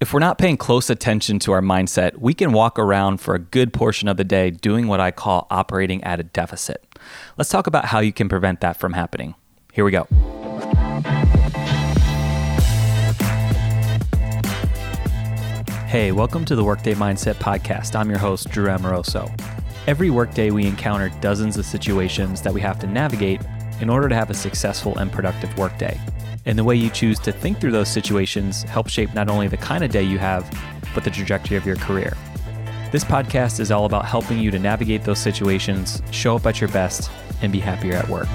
If we're not paying close attention to our mindset, we can walk around for a good portion of the day doing what I call operating at a deficit. Let's talk about how you can prevent that from happening. Here we go. Hey, welcome to the Workday Mindset Podcast. I'm your host, Drew Amoroso. Every workday, we encounter dozens of situations that we have to navigate in order to have a successful and productive workday. And the way you choose to think through those situations helps shape not only the kind of day you have, but the trajectory of your career. This podcast is all about helping you to navigate those situations, show up at your best, and be happier at work.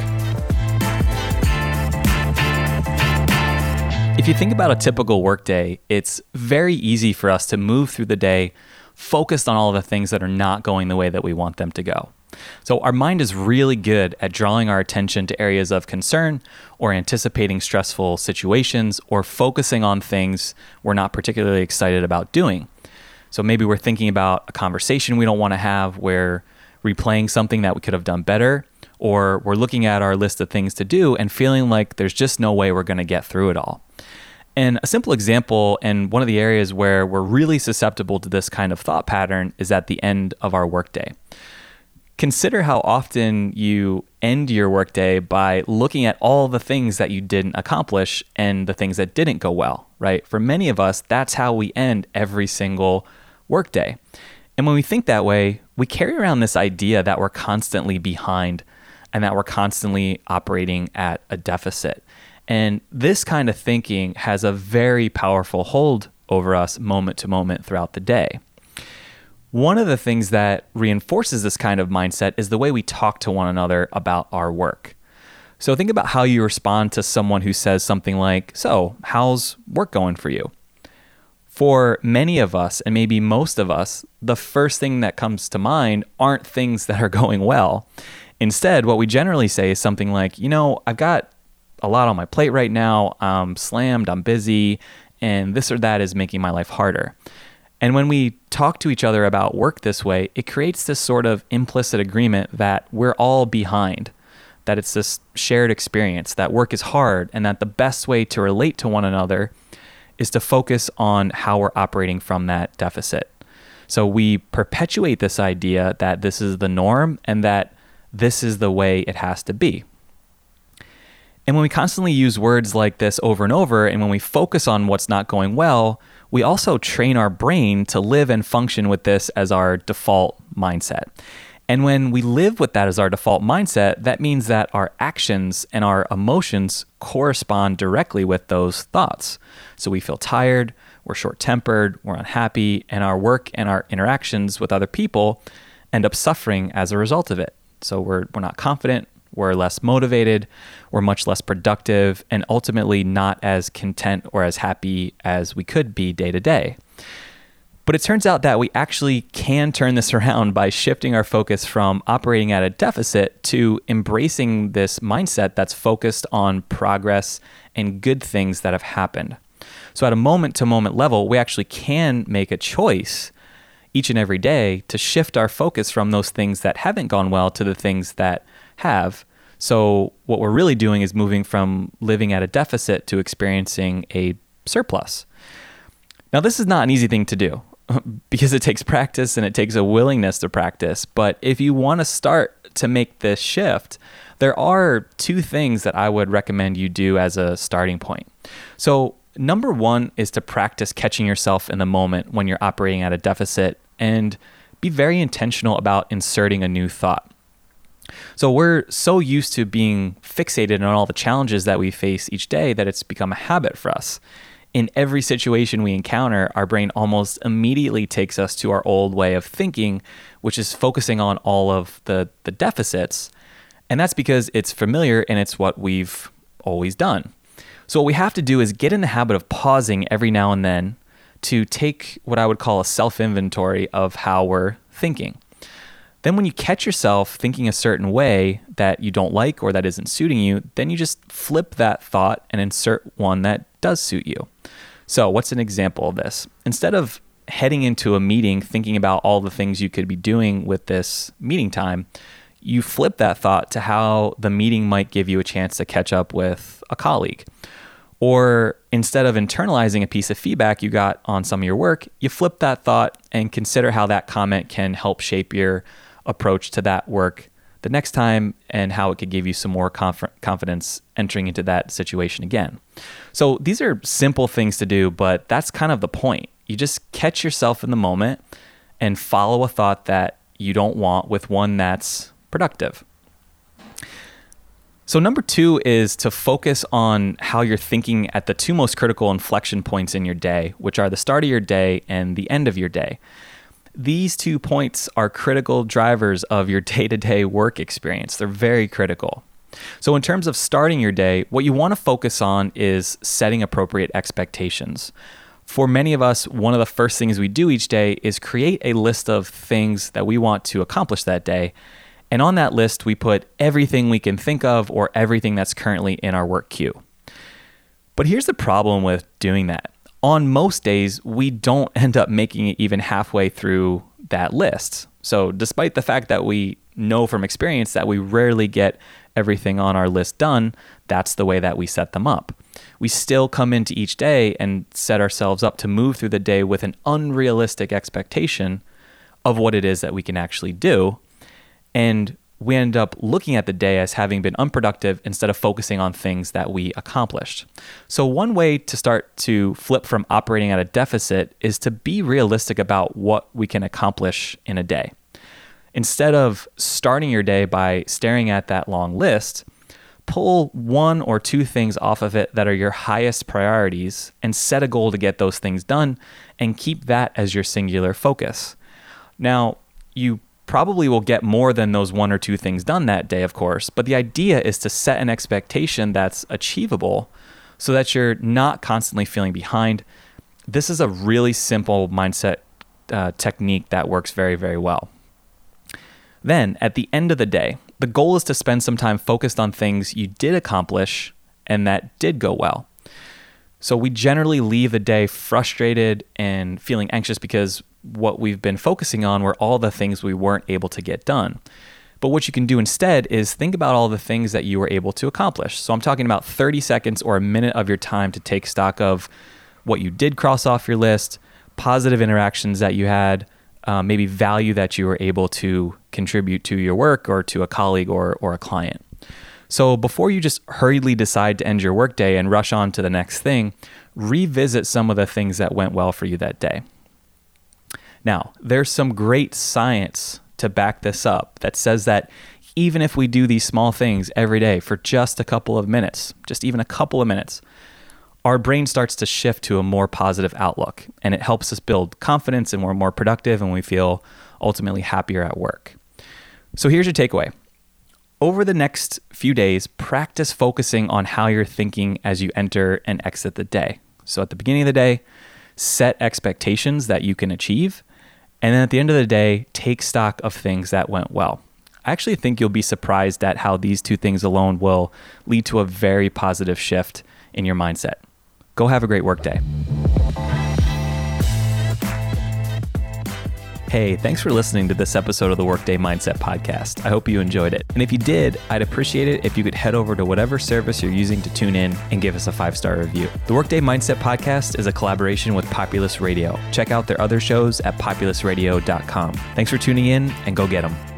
If you think about a typical workday, it's very easy for us to move through the day focused on all the things that are not going the way that we want them to go. So, our mind is really good at drawing our attention to areas of concern or anticipating stressful situations or focusing on things we're not particularly excited about doing. So, maybe we're thinking about a conversation we don't want to have, we're replaying something that we could have done better, or we're looking at our list of things to do and feeling like there's just no way we're going to get through it all. And a simple example, and one of the areas where we're really susceptible to this kind of thought pattern, is at the end of our workday consider how often you end your workday by looking at all the things that you didn't accomplish and the things that didn't go well, right? For many of us, that's how we end every single workday. And when we think that way, we carry around this idea that we're constantly behind and that we're constantly operating at a deficit. And this kind of thinking has a very powerful hold over us moment to moment throughout the day. One of the things that reinforces this kind of mindset is the way we talk to one another about our work. So think about how you respond to someone who says something like, So, how's work going for you? For many of us, and maybe most of us, the first thing that comes to mind aren't things that are going well. Instead, what we generally say is something like, You know, I've got a lot on my plate right now. I'm slammed, I'm busy, and this or that is making my life harder. And when we talk to each other about work this way, it creates this sort of implicit agreement that we're all behind, that it's this shared experience, that work is hard, and that the best way to relate to one another is to focus on how we're operating from that deficit. So we perpetuate this idea that this is the norm and that this is the way it has to be. And when we constantly use words like this over and over, and when we focus on what's not going well, we also train our brain to live and function with this as our default mindset. And when we live with that as our default mindset, that means that our actions and our emotions correspond directly with those thoughts. So we feel tired, we're short tempered, we're unhappy, and our work and our interactions with other people end up suffering as a result of it. So we're, we're not confident, we're less motivated, we're much less productive, and ultimately not as content or as happy as we could be day to day. But it turns out that we actually can turn this around by shifting our focus from operating at a deficit to embracing this mindset that's focused on progress and good things that have happened. So, at a moment to moment level, we actually can make a choice each and every day to shift our focus from those things that haven't gone well to the things that have. So, what we're really doing is moving from living at a deficit to experiencing a surplus. Now, this is not an easy thing to do because it takes practice and it takes a willingness to practice. But if you want to start to make this shift, there are two things that I would recommend you do as a starting point. So, number one is to practice catching yourself in the moment when you're operating at a deficit and be very intentional about inserting a new thought. So we're so used to being fixated on all the challenges that we face each day that it's become a habit for us. In every situation we encounter, our brain almost immediately takes us to our old way of thinking, which is focusing on all of the, the deficits. And that's because it's familiar and it's what we've always done. So, what we have to do is get in the habit of pausing every now and then to take what I would call a self inventory of how we're thinking. Then, when you catch yourself thinking a certain way that you don't like or that isn't suiting you, then you just flip that thought and insert one that does suit you. So, what's an example of this? Instead of heading into a meeting thinking about all the things you could be doing with this meeting time, you flip that thought to how the meeting might give you a chance to catch up with a colleague. Or instead of internalizing a piece of feedback you got on some of your work, you flip that thought and consider how that comment can help shape your approach to that work the next time and how it could give you some more conf- confidence entering into that situation again. So these are simple things to do, but that's kind of the point. You just catch yourself in the moment and follow a thought that you don't want with one that's productive. So, number two is to focus on how you're thinking at the two most critical inflection points in your day, which are the start of your day and the end of your day. These two points are critical drivers of your day to day work experience. They're very critical. So, in terms of starting your day, what you want to focus on is setting appropriate expectations. For many of us, one of the first things we do each day is create a list of things that we want to accomplish that day. And on that list, we put everything we can think of or everything that's currently in our work queue. But here's the problem with doing that. On most days, we don't end up making it even halfway through that list. So, despite the fact that we know from experience that we rarely get everything on our list done, that's the way that we set them up. We still come into each day and set ourselves up to move through the day with an unrealistic expectation of what it is that we can actually do. And we end up looking at the day as having been unproductive instead of focusing on things that we accomplished. So, one way to start to flip from operating at a deficit is to be realistic about what we can accomplish in a day. Instead of starting your day by staring at that long list, pull one or two things off of it that are your highest priorities and set a goal to get those things done and keep that as your singular focus. Now, you probably will get more than those one or two things done that day, of course, but the idea is to set an expectation that's achievable so that you're not constantly feeling behind. This is a really simple mindset uh, technique that works very, very well. Then, at the end of the day, the goal is to spend some time focused on things you did accomplish and that did go well. So, we generally leave the day frustrated and feeling anxious because what we've been focusing on were all the things we weren't able to get done. But what you can do instead is think about all the things that you were able to accomplish. So, I'm talking about 30 seconds or a minute of your time to take stock of what you did cross off your list, positive interactions that you had, uh, maybe value that you were able to contribute to your work or to a colleague or, or a client. So before you just hurriedly decide to end your workday and rush on to the next thing, revisit some of the things that went well for you that day. Now, there's some great science to back this up that says that even if we do these small things every day for just a couple of minutes, just even a couple of minutes, our brain starts to shift to a more positive outlook and it helps us build confidence and we're more productive and we feel ultimately happier at work. So here's your takeaway. Over the next few days, practice focusing on how you're thinking as you enter and exit the day. So at the beginning of the day, set expectations that you can achieve. And then at the end of the day, take stock of things that went well. I actually think you'll be surprised at how these two things alone will lead to a very positive shift in your mindset. Go have a great workday. Hey, thanks for listening to this episode of the Workday Mindset Podcast. I hope you enjoyed it. And if you did, I'd appreciate it if you could head over to whatever service you're using to tune in and give us a five star review. The Workday Mindset Podcast is a collaboration with Populus Radio. Check out their other shows at populusradio.com. Thanks for tuning in and go get them.